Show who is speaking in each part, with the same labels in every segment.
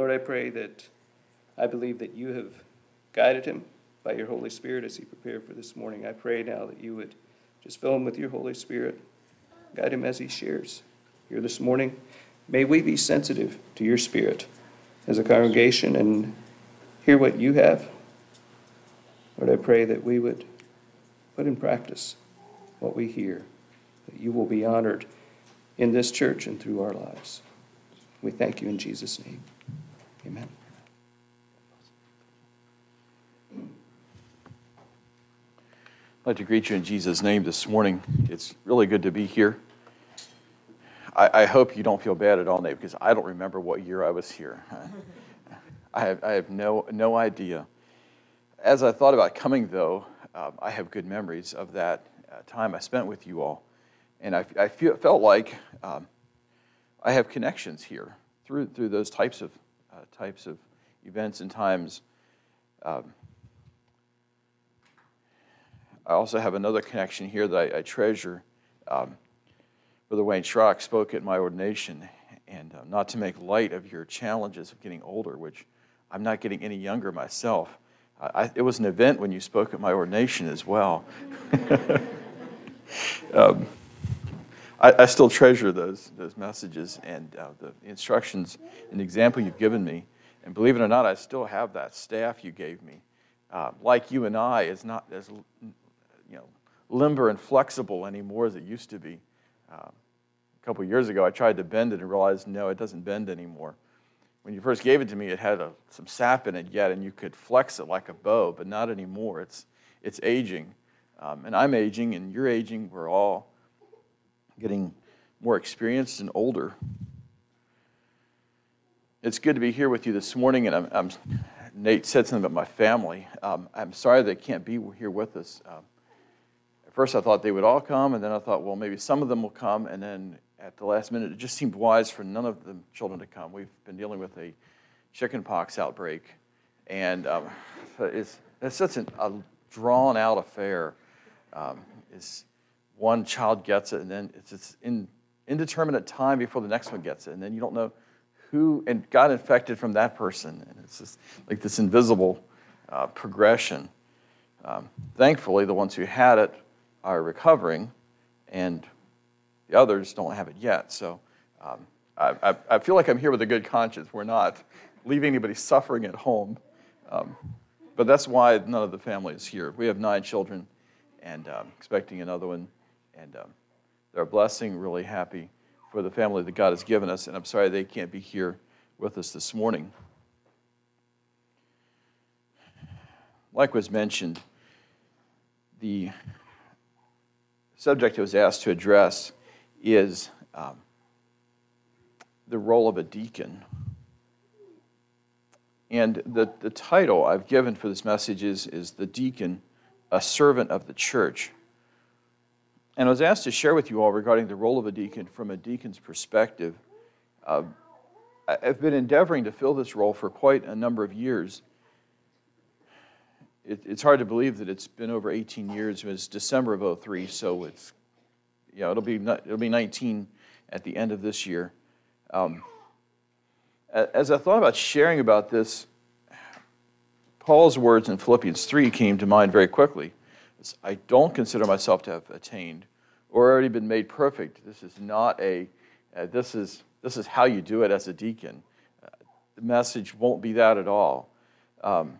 Speaker 1: Lord, I pray that I believe that you have guided him by your Holy Spirit as he prepared for this morning. I pray now that you would just fill him with your Holy Spirit, guide him as he shares here this morning. May we be sensitive to your Spirit as a congregation and hear what you have. Lord, I pray that we would put in practice what we hear, that you will be honored in this church and through our lives. We thank you in Jesus' name. Amen.
Speaker 2: I'd like to greet you in Jesus' name this morning. It's really good to be here. I, I hope you don't feel bad at all, Nate, because I don't remember what year I was here. I have, I have no, no idea. As I thought about coming, though, um, I have good memories of that uh, time I spent with you all. And I, I feel, felt like um, I have connections here through, through those types of, types of events and times. Um, I also have another connection here that I, I treasure. Um, Brother Wayne Schrock spoke at my ordination, and uh, not to make light of your challenges of getting older, which I'm not getting any younger myself. I, it was an event when you spoke at my ordination as well. um, I, I, still treasure those, those messages and uh, the instructions and example you've given me. And believe it or not, I still have that staff you gave me. Uh, like you and I, is not as you know, limber and flexible anymore as it used to be. Um, a couple years ago, I tried to bend it and realized no, it doesn't bend anymore. When you first gave it to me, it had a, some sap in it yet, and you could flex it like a bow, but not anymore. It's, it's aging. Um, and I'm aging, and you're aging. We're all getting more experienced and older. It's good to be here with you this morning, and I'm, I'm Nate said something about my family. Um, I'm sorry they can't be here with us. Um, at first, I thought they would all come, and then I thought, well, maybe some of them will come. And then at the last minute, it just seemed wise for none of the children to come. We've been dealing with a chickenpox outbreak, and um, it's, it's such an, a drawn out affair. Um, it's one child gets it, and then it's, it's in indeterminate time before the next one gets it, and then you don't know who and got infected from that person, and it's just like this invisible uh, progression. Um, thankfully, the ones who had it are recovering, and the others don't have it yet. So um, I, I, I, feel like I'm here with a good conscience. We're not leaving anybody suffering at home. Um, but that's why none of the family is here. We have nine children and um, expecting another one. And um, they're a blessing, really happy for the family that God has given us. And I'm sorry they can't be here with us this morning. Like was mentioned, the subject I was asked to address is um, the role of a deacon. And the, the title I've given for this message is, is The Deacon, a Servant of the Church. And I was asked to share with you all regarding the role of a deacon from a deacon's perspective. Uh, I've been endeavoring to fill this role for quite a number of years it, it's hard to believe that it's been over 18 years. It was December of 03, so it's, you know, it'll be, it'll be 19 at the end of this year. Um, as I thought about sharing about this, Paul's words in Philippians 3 came to mind very quickly. I don't consider myself to have attained or already been made perfect. This is not a, uh, this, is, this is how you do it as a deacon. Uh, the message won't be that at all. Um,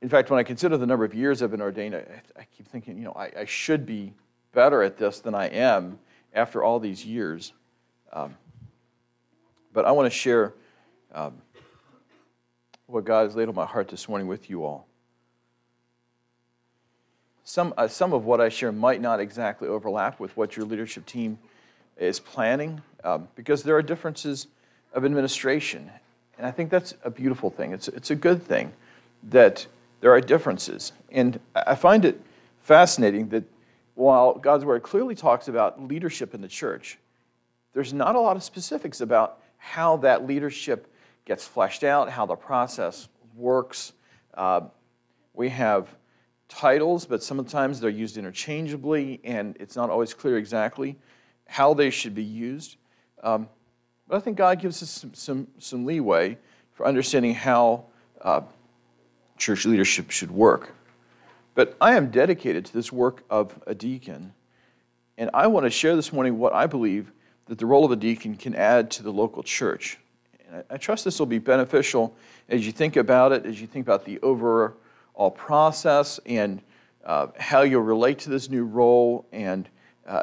Speaker 2: in fact, when I consider the number of years I've been ordained, I, I keep thinking, you know, I, I, should be better at this than I am after all these years. Um, but I want to share um, what God has laid on my heart this morning with you all. Some, uh, some of what I share might not exactly overlap with what your leadership team is planning um, because there are differences of administration. And I think that's a beautiful thing. It's, it's a good thing that there are differences. And I find it fascinating that while God's Word clearly talks about leadership in the church, there's not a lot of specifics about how that leadership gets fleshed out, how the process works. Uh, we have titles, but sometimes they're used interchangeably, and it's not always clear exactly how they should be used. Um, But I think God gives us some, some, some leeway for understanding how uh, church leadership should work. But I am dedicated to this work of a deacon, and I want to share this morning what I believe that the role of a deacon can add to the local church. And I, I trust this will be beneficial as you think about it, as you think about the overall process and uh, how you'll relate to this new role and uh,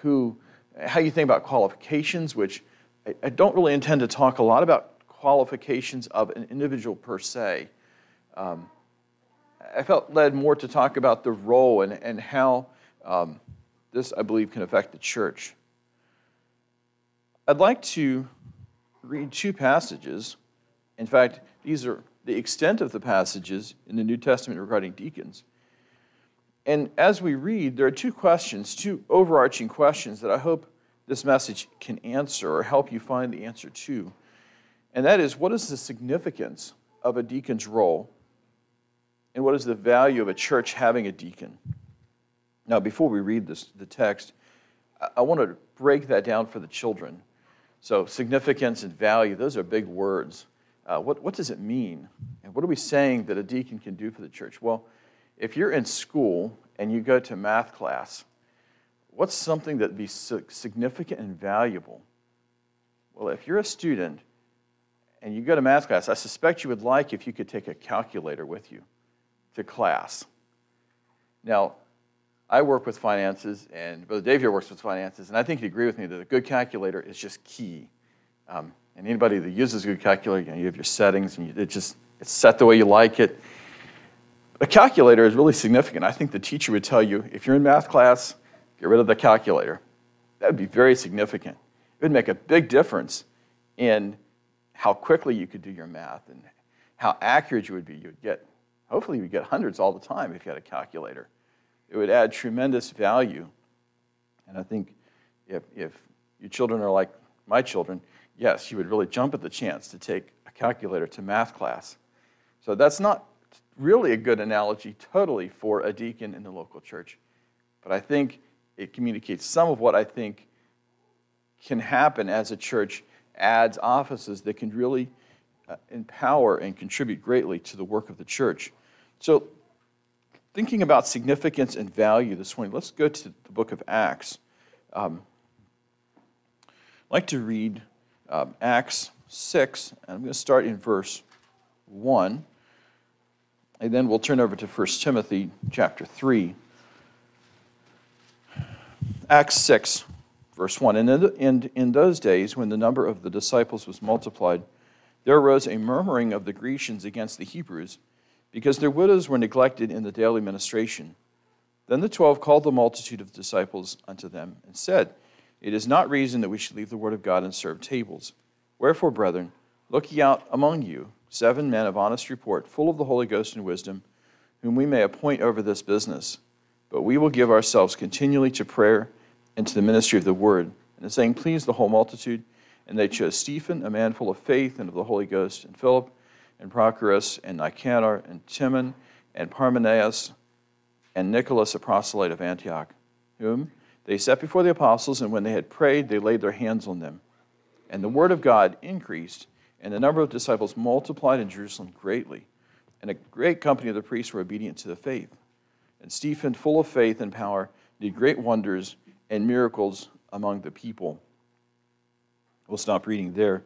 Speaker 2: who, how you think about qualifications, which I, I don't really intend to talk a lot about qualifications of an individual per se. Um, I felt led more to talk about the role and, and how um, this, I believe, can affect the church. I'd like to read two passages. In fact, these are the extent of the passages in the New Testament regarding deacons. And as we read, there are two questions, two overarching questions that I hope this message can answer or help you find the answer to. And that is what is the significance of a deacon's role? And what is the value of a church having a deacon? Now, before we read this, the text, I want to break that down for the children. So, significance and value, those are big words. Uh, what, what does it mean? And what are we saying that a deacon can do for the church? Well, if you're in school and you go to math class, what's something that'd be significant and valuable? Well, if you're a student and you go to math class, I suspect you would like if you could take a calculator with you to class. Now, I work with finances, and Brother Dave here works with finances, and I think he'd agree with me that a good calculator is just key. Um, and anybody that uses a good calculator, you, know, you have your settings, and you, it just it's set the way you like it. A calculator is really significant. I think the teacher would tell you if you're in math class, get rid of the calculator. That would be very significant. It would make a big difference in how quickly you could do your math and how accurate you would be. You would get, hopefully, you would get hundreds all the time if you had a calculator. It would add tremendous value. And I think if, if your children are like my children, yes, you would really jump at the chance to take a calculator to math class. So that's not really a good analogy totally for a deacon in the local church. But I think it communicates some of what I think can happen as a church adds offices that can really uh, empower and contribute greatly to the work of the church. So, thinking about significance and value this morning, let's go to the book of Acts. Um, I'd like to read um, Acts 6, and I'm going to start in verse 1. And then we'll turn over to 1 Timothy chapter 3. Acts 6, verse 1. And in, in, in those days, when the number of the disciples was multiplied, there arose a murmuring of the Grecians against the Hebrews, because their widows were neglected in the daily ministration. Then the twelve called the multitude of disciples unto them, and said, It is not reason that we should leave the word of God and serve tables. Wherefore, brethren, look ye out among you seven men of honest report, full of the Holy Ghost and wisdom, whom we may appoint over this business. But we will give ourselves continually to prayer and to the ministry of the word. And the saying pleased the whole multitude. And they chose Stephen, a man full of faith and of the Holy Ghost, and Philip, and Prochorus, and Nicanor, and Timon, and Parmenas, and Nicholas, a proselyte of Antioch, whom they sat before the apostles, and when they had prayed, they laid their hands on them. And the word of God increased and the number of disciples multiplied in Jerusalem greatly, and a great company of the priests were obedient to the faith. And Stephen, full of faith and power, did great wonders and miracles among the people. We'll stop reading there,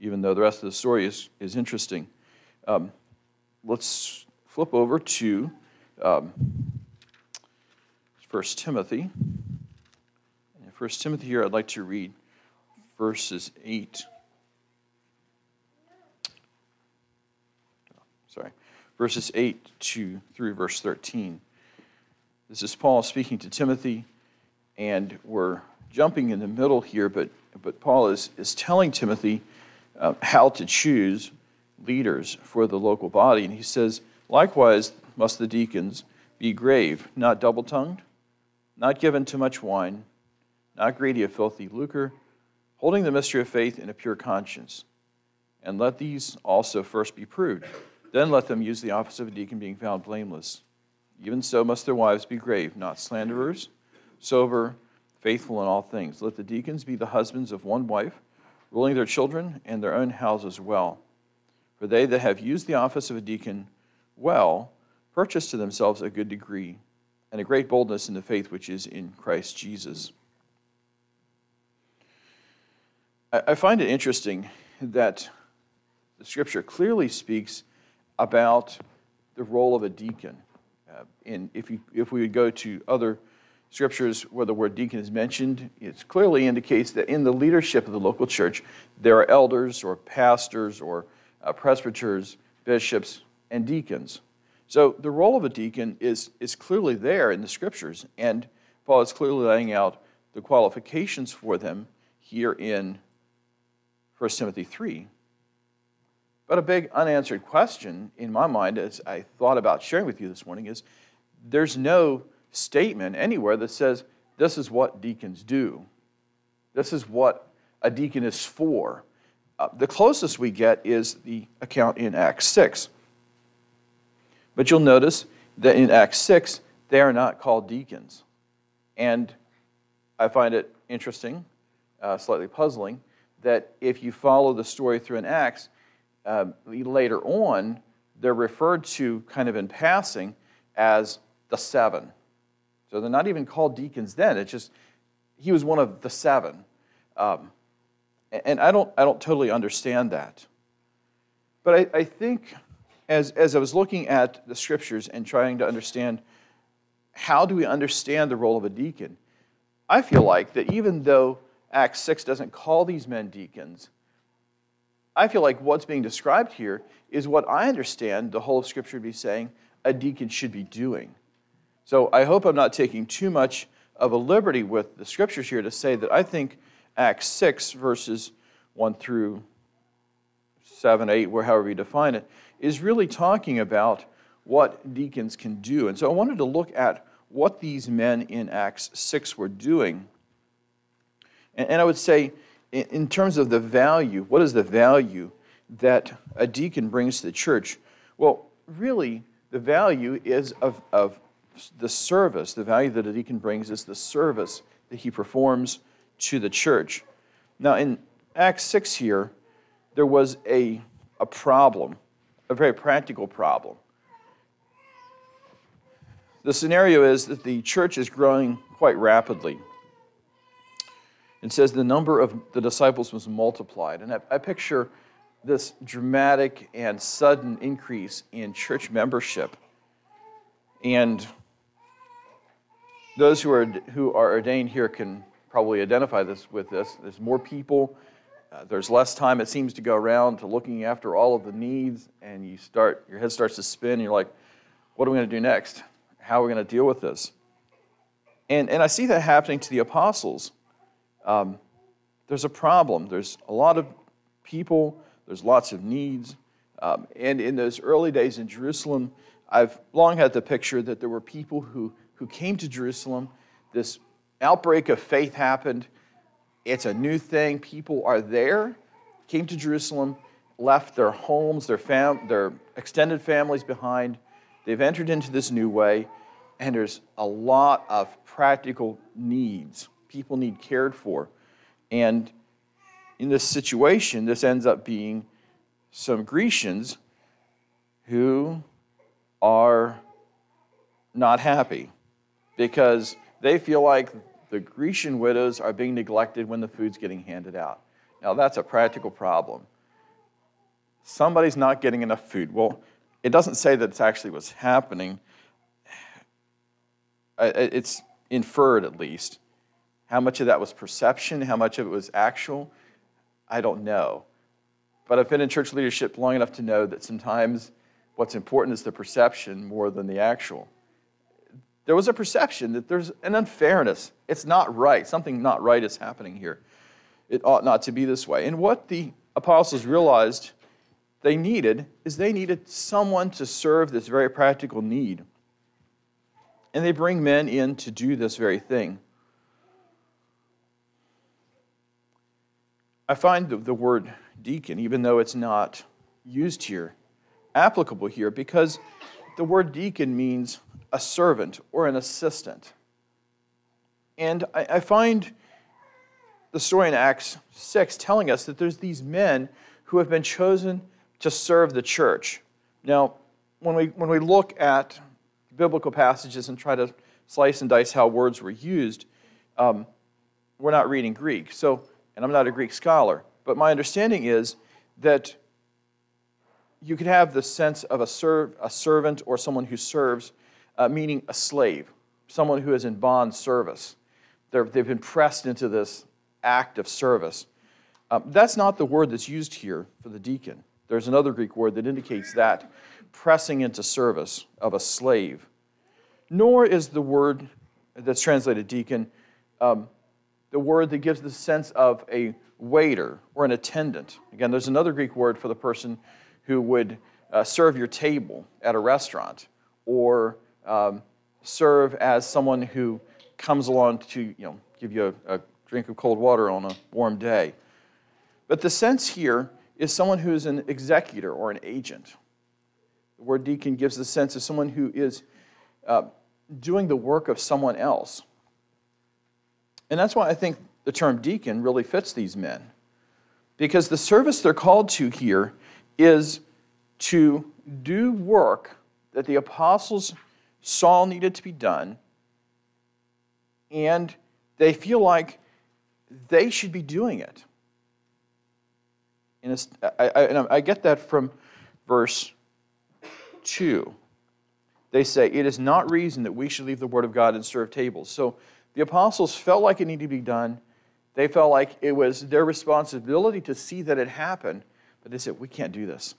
Speaker 2: even though the rest of the story is, is interesting. Um, let's flip over to um, 1 Timothy. In 1 Timothy here, I'd like to read verses 8 sorry, verses 8 to through verse 13. This is Paul speaking to Timothy, and we're jumping in the middle here, but, but Paul is, is telling Timothy uh, how to choose leaders for the local body. And he says, Likewise, must the deacons be grave, not double tongued, not given to much wine, not greedy of filthy lucre, holding the mystery of faith in a pure conscience. And let these also first be proved then let them use the office of a deacon, being found blameless. Even so must their wives be grave, not slanderers, sober, faithful in all things. Let the deacons be the husbands of one wife, ruling their children and their own houses well. For they that have used the office of a deacon well purchase to themselves a good degree and a great boldness in the faith which is in Christ Jesus. I find it interesting that the scripture clearly speaks about the role of a deacon. Uh, and if, you, if we would go to other scriptures where the word deacon is mentioned, it clearly indicates that in the leadership of the local church, there are elders or pastors or uh, presbyters, bishops, and deacons. So the role of a deacon is, is clearly there in the scriptures, and Paul is clearly laying out the qualifications for them here in 1 Timothy 3. But a big unanswered question in my mind, as I thought about sharing with you this morning, is there's no statement anywhere that says this is what deacons do. This is what a deacon is for. Uh, the closest we get is the account in Acts 6. But you'll notice that in Acts 6, they are not called deacons. And I find it interesting, uh, slightly puzzling, that if you follow the story through in Acts, uh, later on, they're referred to kind of in passing as the seven. So they're not even called deacons then. It's just he was one of the seven. Um, and I don't, I don't totally understand that. But I, I think as, as I was looking at the scriptures and trying to understand how do we understand the role of a deacon, I feel like that even though Acts 6 doesn't call these men deacons, I feel like what's being described here is what I understand the whole of Scripture to be saying a deacon should be doing. So I hope I'm not taking too much of a liberty with the scriptures here to say that I think Acts 6, verses 1 through 7, 8, or however you define it, is really talking about what deacons can do. And so I wanted to look at what these men in Acts 6 were doing. And I would say, in terms of the value, what is the value that a deacon brings to the church? Well, really, the value is of, of the service, the value that a deacon brings is the service that he performs to the church. Now, in Acts 6 here, there was a, a problem, a very practical problem. The scenario is that the church is growing quite rapidly. It says the number of the disciples was multiplied. And I, I picture this dramatic and sudden increase in church membership. And those who are, who are ordained here can probably identify this with this. There's more people, uh, there's less time it seems to go around to looking after all of the needs, and you start, your head starts to spin, and you're like, what are we going to do next? How are we going to deal with this? And, and I see that happening to the apostles. Um, there's a problem. There's a lot of people, there's lots of needs. Um, and in those early days in Jerusalem, I've long had the picture that there were people who who came to Jerusalem. This outbreak of faith happened. It's a new thing. People are there, came to Jerusalem, left their homes, their, fam- their extended families behind. They've entered into this new way, and there's a lot of practical needs. People need cared for. And in this situation, this ends up being some Grecians who are not happy because they feel like the Grecian widows are being neglected when the food's getting handed out. Now, that's a practical problem. Somebody's not getting enough food. Well, it doesn't say that it's actually what's happening. It's inferred, at least. How much of that was perception? How much of it was actual? I don't know. But I've been in church leadership long enough to know that sometimes what's important is the perception more than the actual there was a perception that there's an unfairness. It's not right. Something not right is happening here. It ought not to be this way. And what the apostles realized they needed is they needed someone to serve this very practical need. And they bring men in to do this very thing. I find the, the word deacon, even though it's not used here, applicable here because the word deacon means a servant or an assistant. And I, I find the story in Acts 6 telling us that there's these men who have been chosen to serve the church. Now, when we, when we look at biblical passages and try to slice and dice how words were used, um, we're not reading Greek. So, and I'm not a Greek scholar, but my understanding is that you could have the sense of a, serv- a servant or someone who serves, uh, meaning a slave, someone who is in bond service. they they've been pressed into this act of service. Um, that's not the word that's used here for the deacon. There's another Greek word that indicates that pressing into service of a slave. Nor is the word that's translated deacon um, the word that gives the sense of a waiter or an attendant. Again, there's another Greek word for the person who would uh, serve your table at a restaurant or um, serve as someone who comes along to you know, give you a, a drink of cold water on a warm day. But the sense here is someone who is an executor or an agent. The word deacon gives the sense of someone who is uh, doing the work of someone else. And that's why I think the term deacon really fits these men. Because the service they're called to here is to do work that the apostles saw needed to be done, and they feel like they should be doing it. And, I, I, and I get that from verse 2. They say, It is not reason that we should leave the word of God and serve tables. So the apostles felt like it needed to be done. They felt like it was their responsibility to see that it happened. But they said, We can't do this.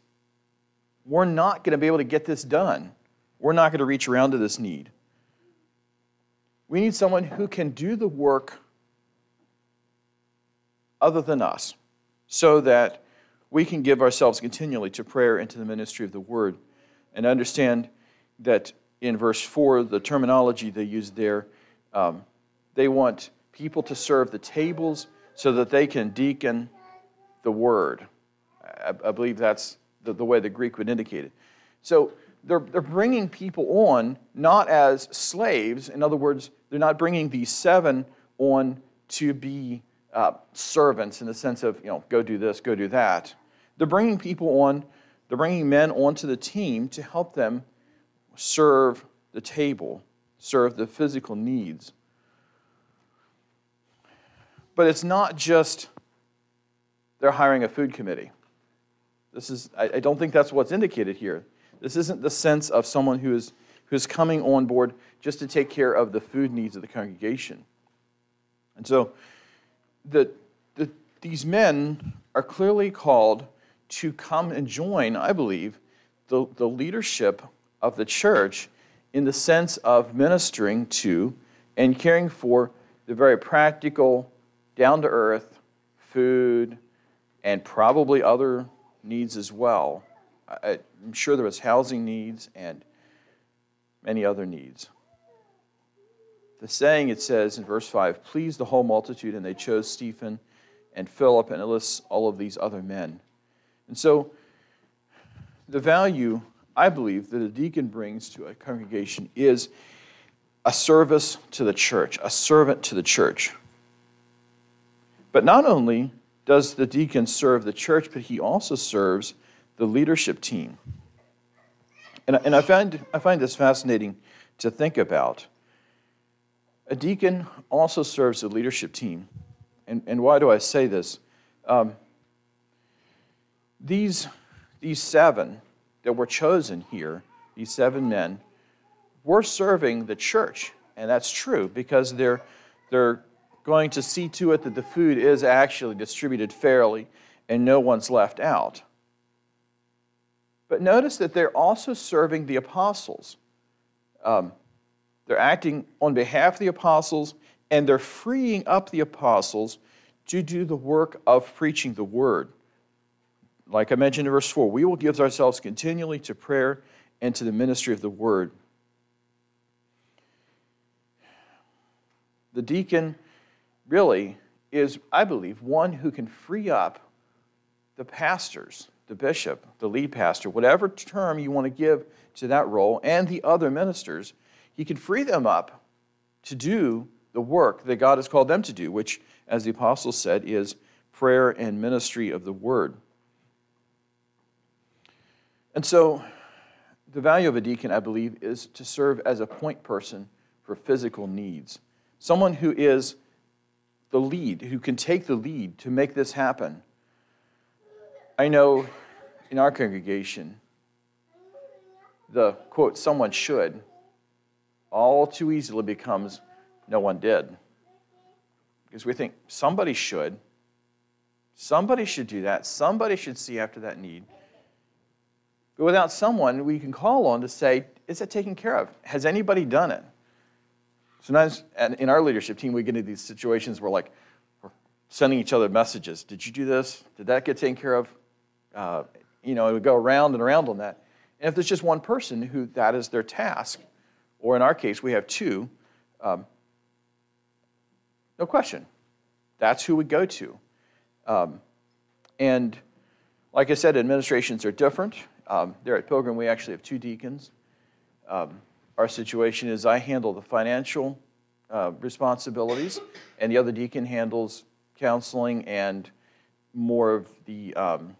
Speaker 2: We're not going to be able to get this done. We're not going to reach around to this need. We need someone who can do the work other than us so that we can give ourselves continually to prayer and to the ministry of the word and understand that in verse 4, the terminology they use there, um, they want people to serve the tables so that they can deacon the word. I, I believe that's the, the way the Greek would indicate it. So they're, they're bringing people on not as slaves. In other words, they're not bringing these seven on to be uh, servants in the sense of, you know, go do this, go do that. They're bringing people on, they're bringing men onto the team to help them serve the table, serve the physical needs. But it's not just they're hiring a food committee. This is, I, I don't think that's what's indicated here. This isn't the sense of someone who is, who is coming on board just to take care of the food needs of the congregation. And so the, the, these men are clearly called to come and join, I believe, the, the leadership of the church in the sense of ministering to and caring for the very practical, down to earth food and probably other needs as well. I, am sure there was housing needs and many other needs. The saying it says in verse 5 pleased the whole multitude, and they chose Stephen and Philip, and it lists all of these other men. And so, the value, I believe, that a deacon brings to a congregation is a service to the church, a servant to the church. But not only does the deacon serve the church, but he also serves the leadership team. And, and I, find, I find this fascinating to think about. A deacon also serves the leadership team. And, and why do I say this? Um, these, these seven that were chosen here, these seven men, were serving the church. And that's true because they're, they're going to see to it that the food is actually distributed fairly and no one's left out. But notice that they're also serving the apostles. Um, they're acting on behalf of the apostles and they're freeing up the apostles to do the work of preaching the word. Like I mentioned in verse 4, we will give ourselves continually to prayer and to the ministry of the word. The deacon really is, I believe, one who can free up the pastors, the bishop, the lead pastor, whatever term you want to give to that role, and the other ministers. He can free them up to do the work that God has called them to do, which, as the apostles said, is prayer and ministry of the word. And so, the value of a deacon, I believe, is to serve as a point person for physical needs. Someone who is the lead, who can take the lead to make this happen. I know in our congregation, the quote, someone should, all too easily becomes no one did. Because we think somebody should, somebody should do that, somebody should see after that need. But without someone we can call on to say, is it taken care of? Has anybody done it? Sometimes in our leadership team, we get into these situations where, like, we're sending each other messages. Did you do this? Did that get taken care of? Uh, you know, and we go around and around on that. And if there's just one person who that is their task, or in our case, we have two, um, no question. That's who we go to. Um, and like I said, administrations are different. Um, there at Pilgrim, we actually have two deacons. Um, our situation is I handle the financial uh, responsibilities, and the other deacon handles counseling and more of the um,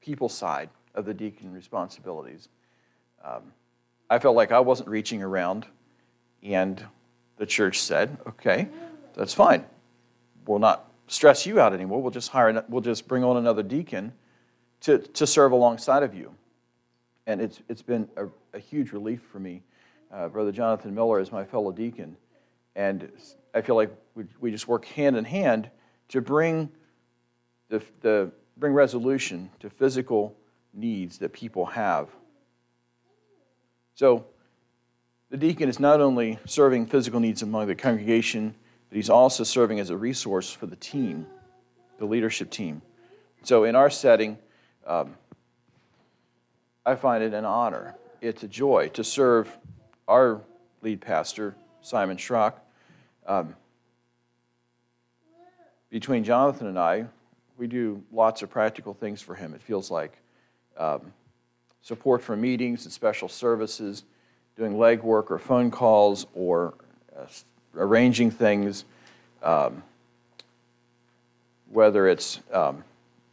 Speaker 2: people side of the deacon responsibilities. Um, I felt like I wasn't reaching around, and the church said, "Okay, that's fine. We'll not stress you out anymore. We'll just hire. We'll just bring on another deacon to, to serve alongside of you." And it's it's been a, a huge relief for me. Uh, Brother Jonathan Miller is my fellow deacon, and I feel like we, we just work hand in hand to bring the, the bring resolution to physical needs that people have. So, the deacon is not only serving physical needs among the congregation, but he's also serving as a resource for the team, the leadership team. So, in our setting, um, I find it an honor. It's a joy to serve our lead pastor, Simon Schrock. Um, between Jonathan and I, we do lots of practical things for him, it feels like um, support for meetings and special services, doing legwork or phone calls or uh, arranging things, um, whether it's um,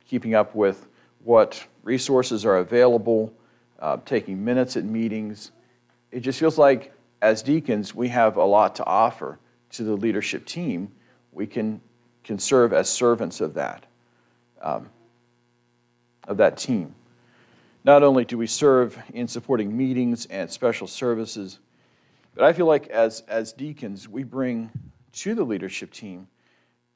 Speaker 2: keeping up with what resources are available, uh, taking minutes at meetings. It just feels like as deacons, we have a lot to offer to the leadership team. We can, can serve as servants of that, um, of that team. Not only do we serve in supporting meetings and special services, but I feel like as, as deacons, we bring to the leadership team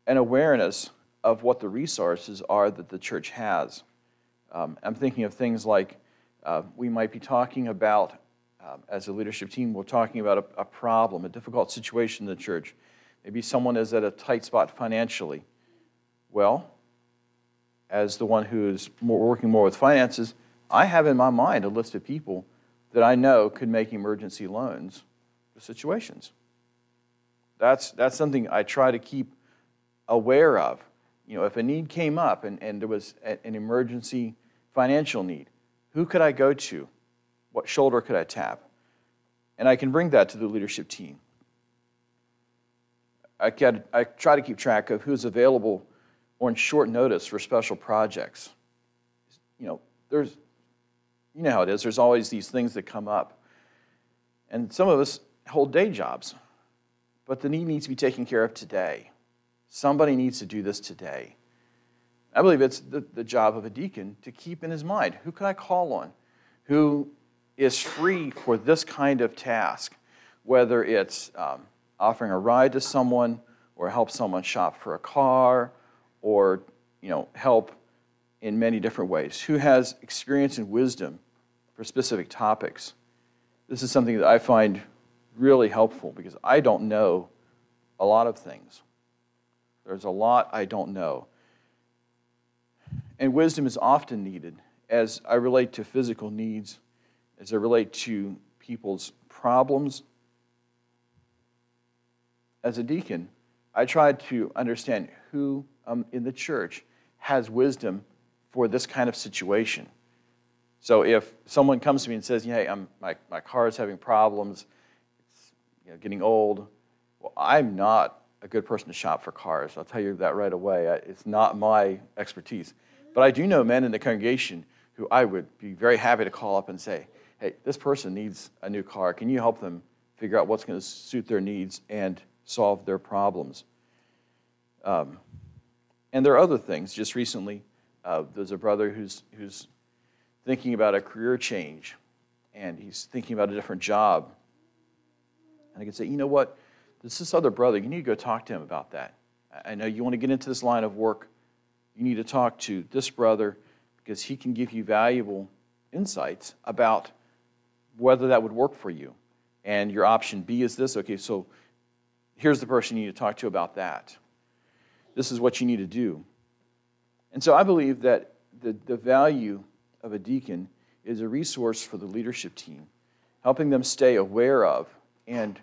Speaker 2: an awareness of what the resources are that the church has. Um, I'm thinking of things like uh, we might be talking about, um, as a leadership team, we're talking about a, a problem, a difficult situation in the church. Maybe someone is at a tight spot financially. Well, as the one who is more, working more with finances, I have in my mind a list of people that I know could make emergency loans for situations. That's, that's something I try to keep aware of. You know, if a need came up and, and there was an emergency financial need, who could I go to? What shoulder could I tap? And I can bring that to the leadership team. I, can, I try to keep track of who's available on short notice for special projects. You know, there's you know how it is. There's always these things that come up. And some of us hold day jobs, but the need needs to be taken care of today. Somebody needs to do this today. I believe it's the, the job of a deacon to keep in his mind who can I call on? Who is free for this kind of task, whether it's um, offering a ride to someone or help someone shop for a car or you know help in many different ways who has experience and wisdom for specific topics. This is something that I find really helpful because I don't know a lot of things. There's a lot I don't know. And wisdom is often needed as I relate to physical needs, as I relate to people's problems. As a deacon, I try to understand who um, in the church has wisdom for this kind of situation. So if someone comes to me and says, "Hey, I'm, my, my car is having problems, it's you know, getting old," Well, I'm not a good person to shop for cars. I'll tell you that right away. It's not my expertise. But I do know men in the congregation who I would be very happy to call up and say, hey, this person needs a new car. Can you help them figure out what's going to suit their needs and solve their problems? Um, and there are other things. Just recently, uh, there's a brother who's, who's thinking about a career change and he's thinking about a different job. And I can say, you know what? There's this other brother. You need to go talk to him about that. I know you want to get into this line of work. You need to talk to this brother because he can give you valuable insights about whether that would work for you. And your option B is this okay, so here's the person you need to talk to about that. This is what you need to do. And so I believe that the, the value of a deacon is a resource for the leadership team, helping them stay aware of and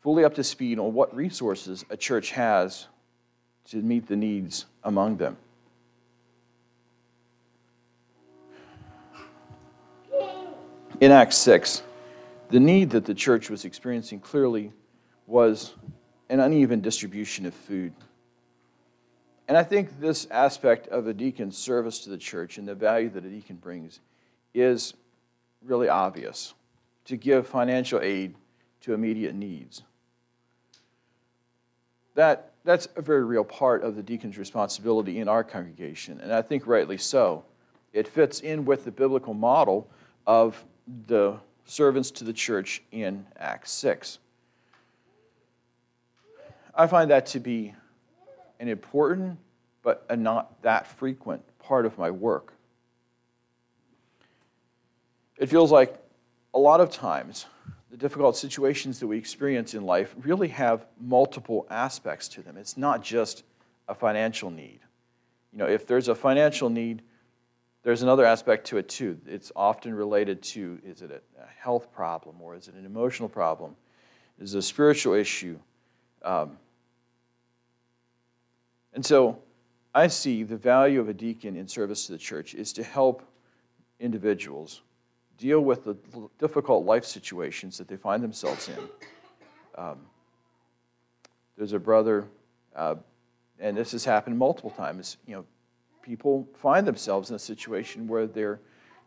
Speaker 2: fully up to speed on what resources a church has to meet the needs among them. In Acts 6, the need that the church was experiencing clearly was an uneven distribution of food. And I think this aspect of a deacon's service to the church and the value that a deacon brings is really obvious to give financial aid to immediate needs. That, that's a very real part of the deacon's responsibility in our congregation, and I think rightly so. It fits in with the biblical model of the servants to the church in Acts 6. I find that to be an important but a not that frequent part of my work. It feels like a lot of times the difficult situations that we experience in life really have multiple aspects to them. It's not just a financial need. You know, if there's a financial need, there's another aspect to it too. It's often related to is it a health problem or is it an emotional problem? Is it a spiritual issue? Um, and so I see the value of a deacon in service to the church is to help individuals deal with the difficult life situations that they find themselves in. Um, there's a brother, uh, and this has happened multiple times. You know, people find themselves in a situation where their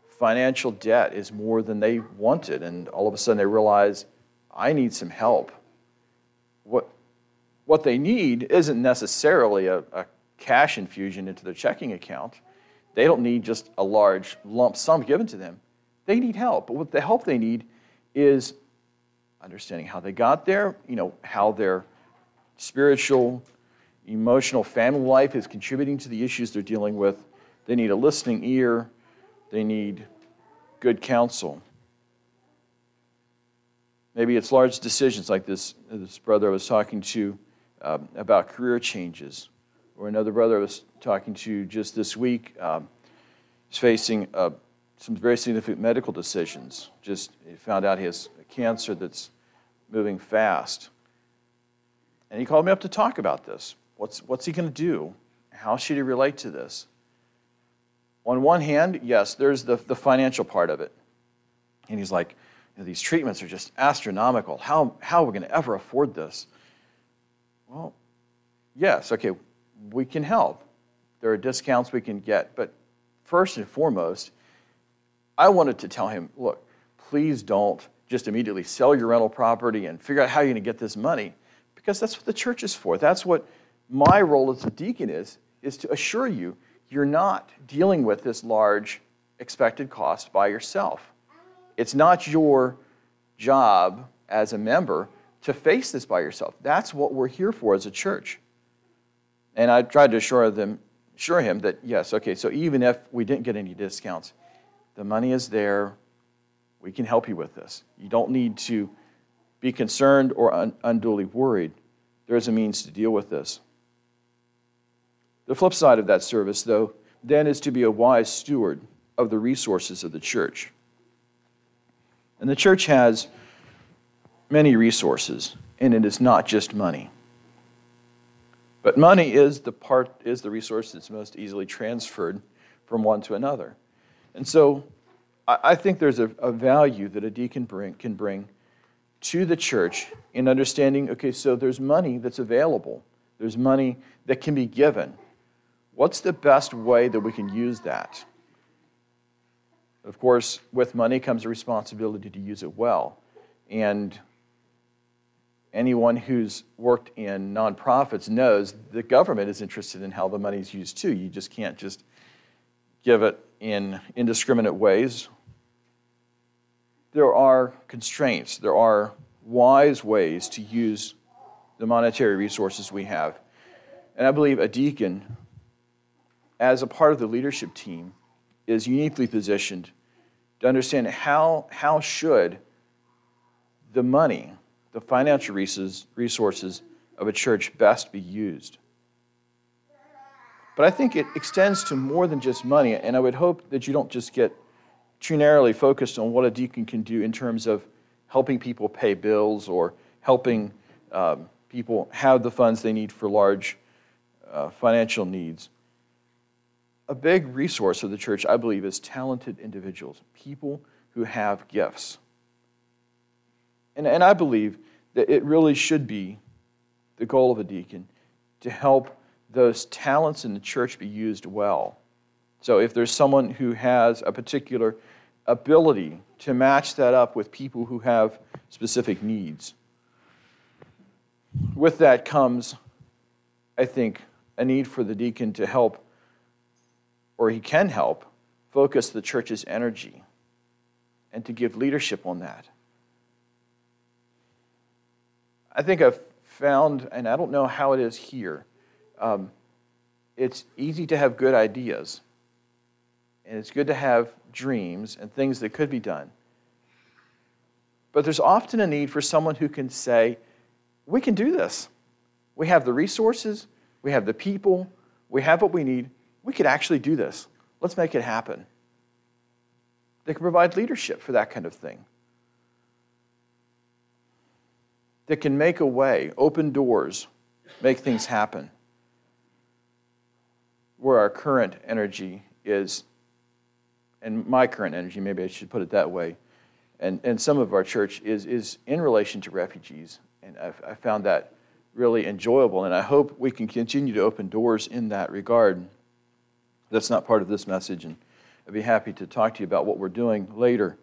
Speaker 2: financial debt is more than they wanted, and all of a sudden they realize, I need some help. What, what they need isn't necessarily a, a cash infusion into their checking account. They don't need just a large lump sum given to them. They need help. But what the help they need is understanding how they got there, you know, how their spiritual emotional family life is contributing to the issues they're dealing with. They need a listening ear. They need good counsel. Maybe it's large decisions like this, this brother I was talking to um, about career changes, or another brother I was talking to just this week um, is facing uh, some very significant medical decisions. Just he found out he has cancer that's moving fast. And he called me up to talk about this. What's, what's he going to do? How should he relate to this? On one hand, yes, there's the, the financial part of it. And he's like, these treatments are just astronomical. How, how are we going to ever afford this? Well, yes, okay, we can help. There are discounts we can get. But first and foremost, I wanted to tell him look, please don't just immediately sell your rental property and figure out how you're going to get this money because that's what the church is for. That's what my role as a deacon is, is to assure you you're not dealing with this large expected cost by yourself. It's not your job as a member to face this by yourself. That's what we're here for as a church. And I tried to assure them, assure him that yes, okay, so even if we didn't get any discounts, the money is there. We can help you with this. You don't need to be concerned or un- unduly worried. There is a means to deal with this. The flip side of that service, though, then is to be a wise steward of the resources of the church. And the church has many resources, and it is not just money. But money is the part is the resource that's most easily transferred from one to another. And so I think there's a, a value that a deacon bring, can bring to the church in understanding okay, so there's money that's available, there's money that can be given. What's the best way that we can use that? Of course, with money comes a responsibility to use it well. And anyone who's worked in nonprofits knows the government is interested in how the money is used too. You just can't just give it in indiscriminate ways. There are constraints, there are wise ways to use the monetary resources we have. And I believe a deacon, as a part of the leadership team, is uniquely positioned to understand how, how should the money, the financial resources of a church best be used. But I think it extends to more than just money, and I would hope that you don't just get too narrowly focused on what a deacon can do in terms of helping people pay bills or helping um, people have the funds they need for large uh, financial needs. A big resource of the church, I believe, is talented individuals, people who have gifts. And, and I believe that it really should be the goal of a deacon to help those talents in the church be used well. So if there's someone who has a particular ability to match that up with people who have specific needs, with that comes, I think, a need for the deacon to help, or he can help, focus the church's energy and to give leadership on that. I think I've found, and I don't know how it is here, um, it's easy to have good ideas, and it's good to have dreams and things that could be done. But there's often a need for someone who can say, We can do this. We have the resources, we have the people, we have what we need. We could actually do this. Let's make it happen. They can provide leadership for that kind of thing. That can make a way, open doors, make things happen. Where our current energy is, and my current energy, maybe I should put it that way, and, and some of our church is, is in relation to refugees. And I've, I found that really enjoyable. And I hope we can continue to open doors in that regard. That's not part of this message, and I'd be happy to talk to you about what we're doing later.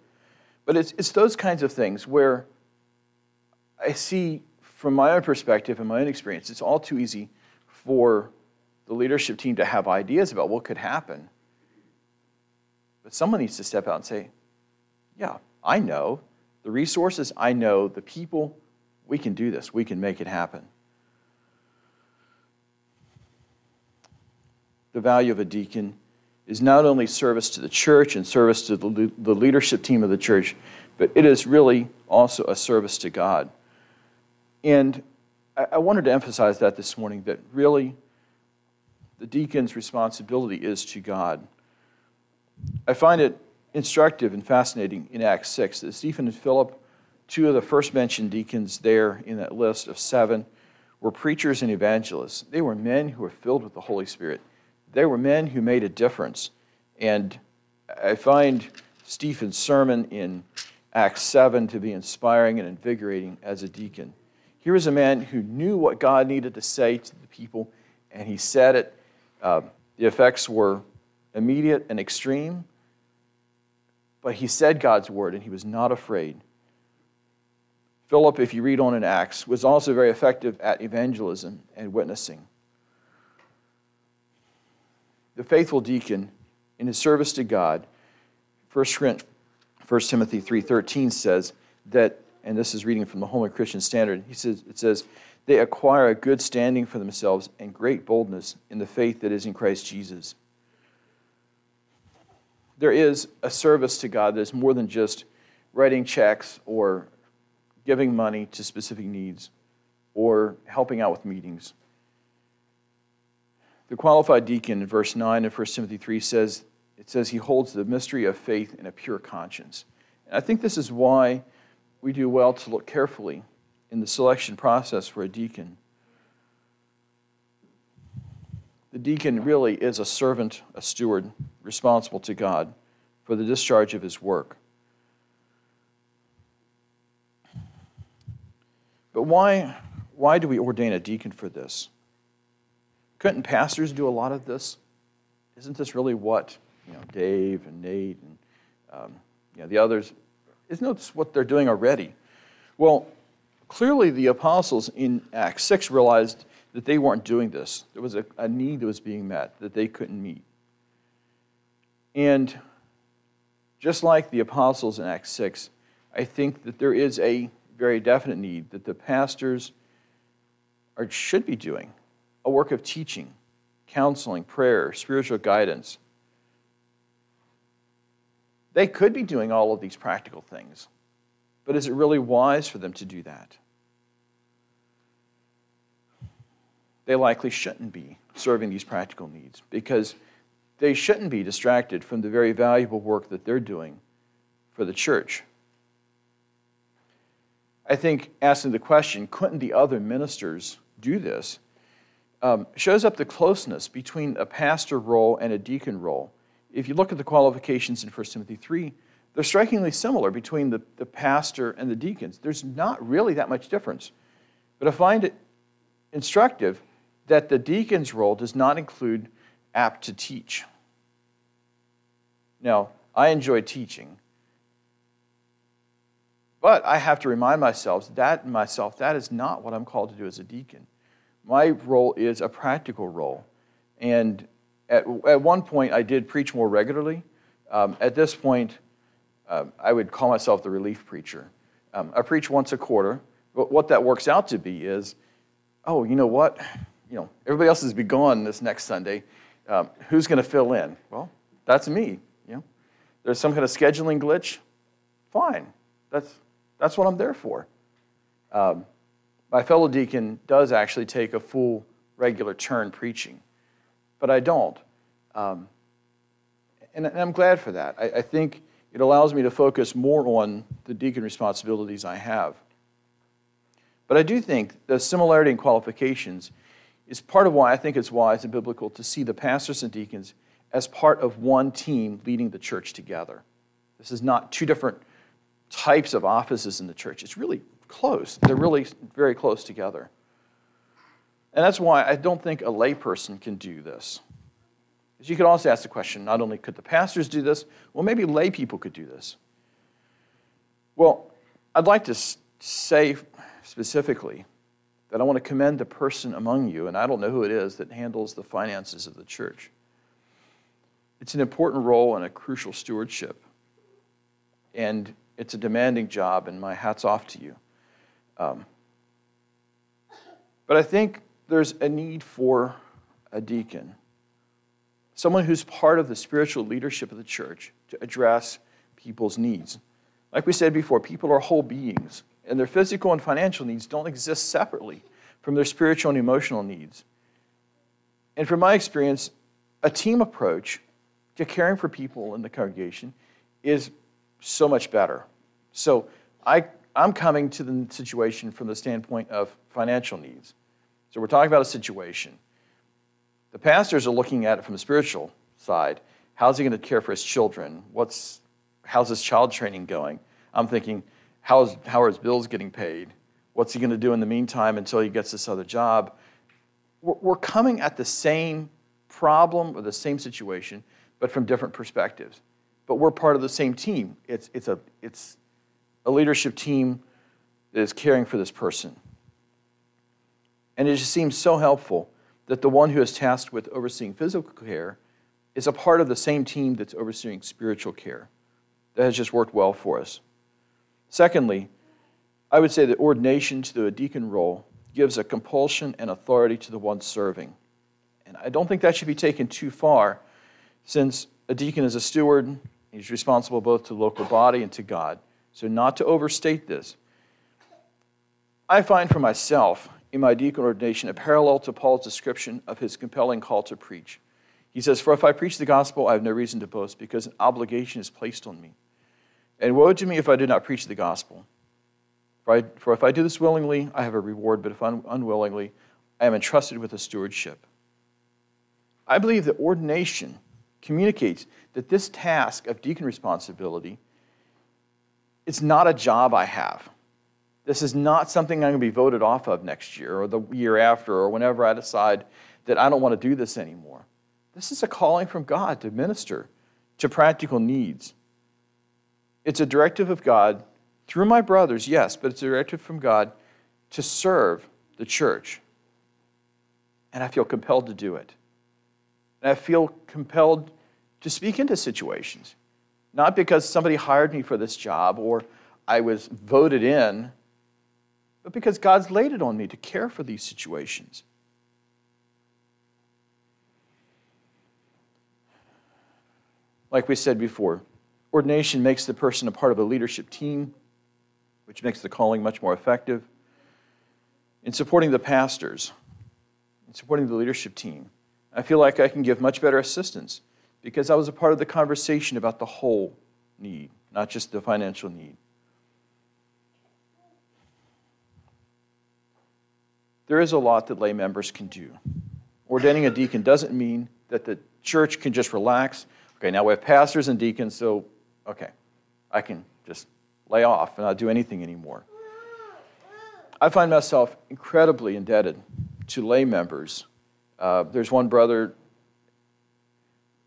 Speaker 2: But it's, it's those kinds of things where I see, from my own perspective and my own experience, it's all too easy for the leadership team to have ideas about what could happen. But someone needs to step out and say, Yeah, I know the resources, I know the people, we can do this, we can make it happen. The value of a deacon is not only service to the church and service to the, the leadership team of the church, but it is really also a service to God. And I, I wanted to emphasize that this morning that really the deacon's responsibility is to God. I find it instructive and fascinating in Acts 6 that Stephen and Philip, two of the first mentioned deacons there in that list of seven, were preachers and evangelists. They were men who were filled with the Holy Spirit. They were men who made a difference. And I find Stephen's sermon in Acts 7 to be inspiring and invigorating as a deacon. Here is a man who knew what God needed to say to the people, and he said it. Uh, the effects were immediate and extreme, but he said God's word, and he was not afraid. Philip, if you read on in Acts, was also very effective at evangelism and witnessing the faithful deacon in his service to God, 1 Timothy 3.13 says that, and this is reading from the Holman Christian Standard, he says, it says, they acquire a good standing for themselves and great boldness in the faith that is in Christ Jesus. There is a service to God that is more than just writing checks or giving money to specific needs or helping out with meetings. The qualified deacon in verse 9 of 1 Timothy 3 says, it says he holds the mystery of faith in a pure conscience. And I think this is why we do well to look carefully in the selection process for a deacon. The deacon really is a servant, a steward, responsible to God for the discharge of his work. But why, why do we ordain a deacon for this? Couldn't pastors do a lot of this? Isn't this really what you know, Dave and Nate and um, you know, the others, isn't this what they're doing already? Well, clearly the apostles in Acts 6 realized that they weren't doing this. There was a, a need that was being met that they couldn't meet. And just like the apostles in Acts 6, I think that there is a very definite need that the pastors are, should be doing a work of teaching, counseling, prayer, spiritual guidance. They could be doing all of these practical things, but is it really wise for them to do that? They likely shouldn't be serving these practical needs because they shouldn't be distracted from the very valuable work that they're doing for the church. I think asking the question, couldn't the other ministers do this, um, shows up the closeness between a pastor role and a deacon role. If you look at the qualifications in 1 Timothy 3, they're strikingly similar between the, the pastor and the deacons. There's not really that much difference. But I find it instructive that the deacon's role does not include apt to teach. Now, I enjoy teaching, but I have to remind myself that myself that is not what I'm called to do as a deacon. My role is a practical role, and at, at one point I did preach more regularly. Um, at this point, um, I would call myself the relief preacher. Um, I preach once a quarter, but what that works out to be is, oh, you know what? You know, everybody else has be gone this next Sunday. Um, who's going to fill in? Well, that's me. You know, there's some kind of scheduling glitch. Fine, that's that's what I'm there for. My fellow deacon does actually take a full regular turn preaching, but I don't. Um, and, and, I'm glad for that. I, I think it allows me to focus more on the deacon responsibilities I have. But I do think the similarity in qualifications is part of why I think it's wise and biblical to see the pastors and deacons as part of one team leading the church together. This is not two different types of offices in the church. It's really close. They're really very close together. And that's why I don't think a layperson can do this. Because you could also ask the question not only could the pastors do this, well, maybe lay people could do this. Well, I'd like to say specifically that I want to commend the person among you, and I don't know who it is, that handles the finances of the church. It's an important role and a crucial stewardship. And it's a demanding job, and my hat's off to you. Um, but I think there's a need for a deacon, someone who's part of the spiritual leadership of the church to address people's needs. Like we said before, people are whole beings, and their physical and financial needs don't exist separately from their spiritual and emotional needs. And from my experience, a team approach to caring for people in the congregation is so much better. So I, I'm coming to the situation from the standpoint of financial needs. So we're talking about a situation. The pastors are looking at it from the spiritual side. How's he going to care for his children? What's, how's his child training going? I'm thinking, how's, how are his bills getting paid? What's he going to do in the meantime until he gets this other job? We're, we're coming at the same problem or the same situation, but from different perspectives but we're part of the same team. It's, it's, a, it's a leadership team that is caring for this person. And it just seems so helpful that the one who is tasked with overseeing physical care is a part of the same team that's overseeing spiritual care. That has just worked well for us. Secondly, I would say that ordination to the deacon role gives a compulsion and authority to the one serving. And I don't think that should be taken too far, since a deacon is a steward He's responsible both to the local body and to God. So, not to overstate this. I find for myself in my deacon ordination a parallel to Paul's description of his compelling call to preach. He says, For if I preach the gospel, I have no reason to boast because an obligation is placed on me. And woe to me if I do not preach the gospel. For, I, for if I do this willingly, I have a reward, but if un, unwillingly, I am entrusted with a stewardship. I believe that ordination communicates that this task of deacon responsibility is not a job I have. This is not something I'm going to be voted off of next year or the year after or whenever I decide that I don't want to do this anymore. This is a calling from God to minister to practical needs. It's a directive of God through my brothers, yes, but it's a directive from God to serve the church. And I feel compelled to do it. And I feel compelled to speak into situations. Not because somebody hired me for this job or I was voted in, but because God's laid it on me to care for these situations. Like we said before, ordination makes the person a part of a leadership team, which makes the calling much more effective. In supporting the pastors, in supporting the leadership team, I feel like I can give much better assistance because I was a part of the conversation about the whole need, not just the financial need. There is a lot that lay members can do. Ordaining a deacon doesn't mean that the church can just relax. Okay, now we have pastors and deacons, so, okay, I can just lay off and not do anything anymore. I find myself incredibly indebted to lay members. Uh, there's one brother,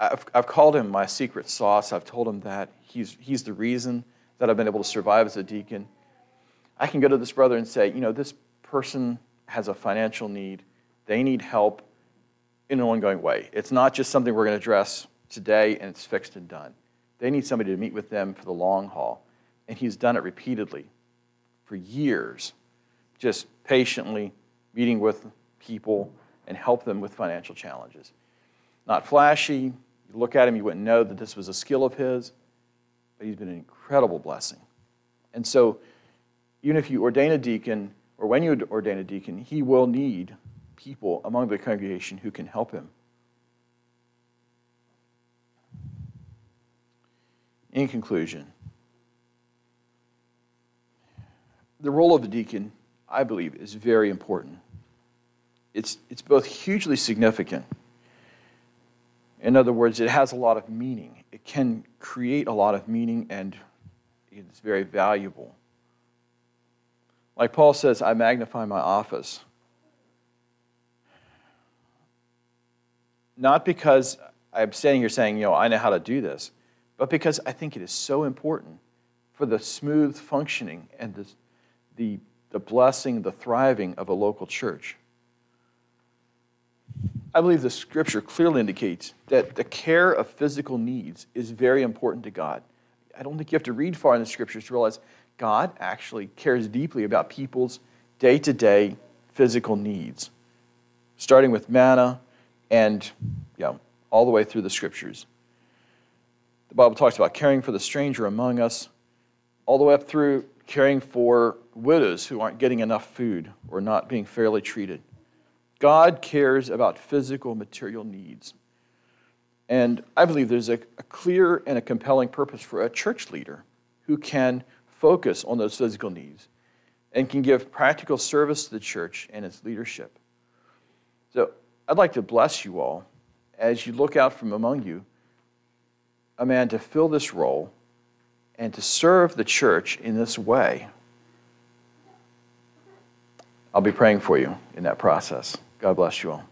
Speaker 2: I've, I've called him my secret sauce. I've told him that he's, he's the reason that I've been able to survive as a deacon. I can go to this brother and say, you know, this person has a financial need, they need help in an ongoing way. It's not just something we're going to address today and it's fixed and done. They need somebody to meet with them for the long haul. And he's done it repeatedly for years, just patiently meeting with people and help them with financial challenges. Not flashy. You look at him, you wouldn't know that this was a skill of his, but he's been an incredible blessing. And so, even if you ordain a deacon, or when you ordain a deacon, he will need people among the congregation who can help him. In conclusion, the role of the deacon, I believe, is very important. It's, it's both hugely significant. In other words, it has a lot of meaning. It can create a lot of meaning and it's very valuable. Like Paul says, I magnify my office. Not because I'm standing here saying, you know, I know how to do this, but because I think it is so important for the smooth functioning and the, the, the blessing, the thriving of a local church. I believe the scripture clearly indicates that the care of physical needs is very important to God. I don't think you have to read far in the scriptures to realize God actually cares deeply about people's day to day physical needs, starting with manna and you know, all the way through the scriptures. The Bible talks about caring for the stranger among us, all the way up through caring for widows who aren't getting enough food or not being fairly treated. God cares about physical, material needs. And I believe there's a, a, clear and a compelling purpose for a church leader who can focus on those physical needs and can give practical service to the church and its leadership. So I'd like to bless you all as you look out from among you a man to fill this role and to serve the church in this way. I'll be praying for you in that process. God bless you all.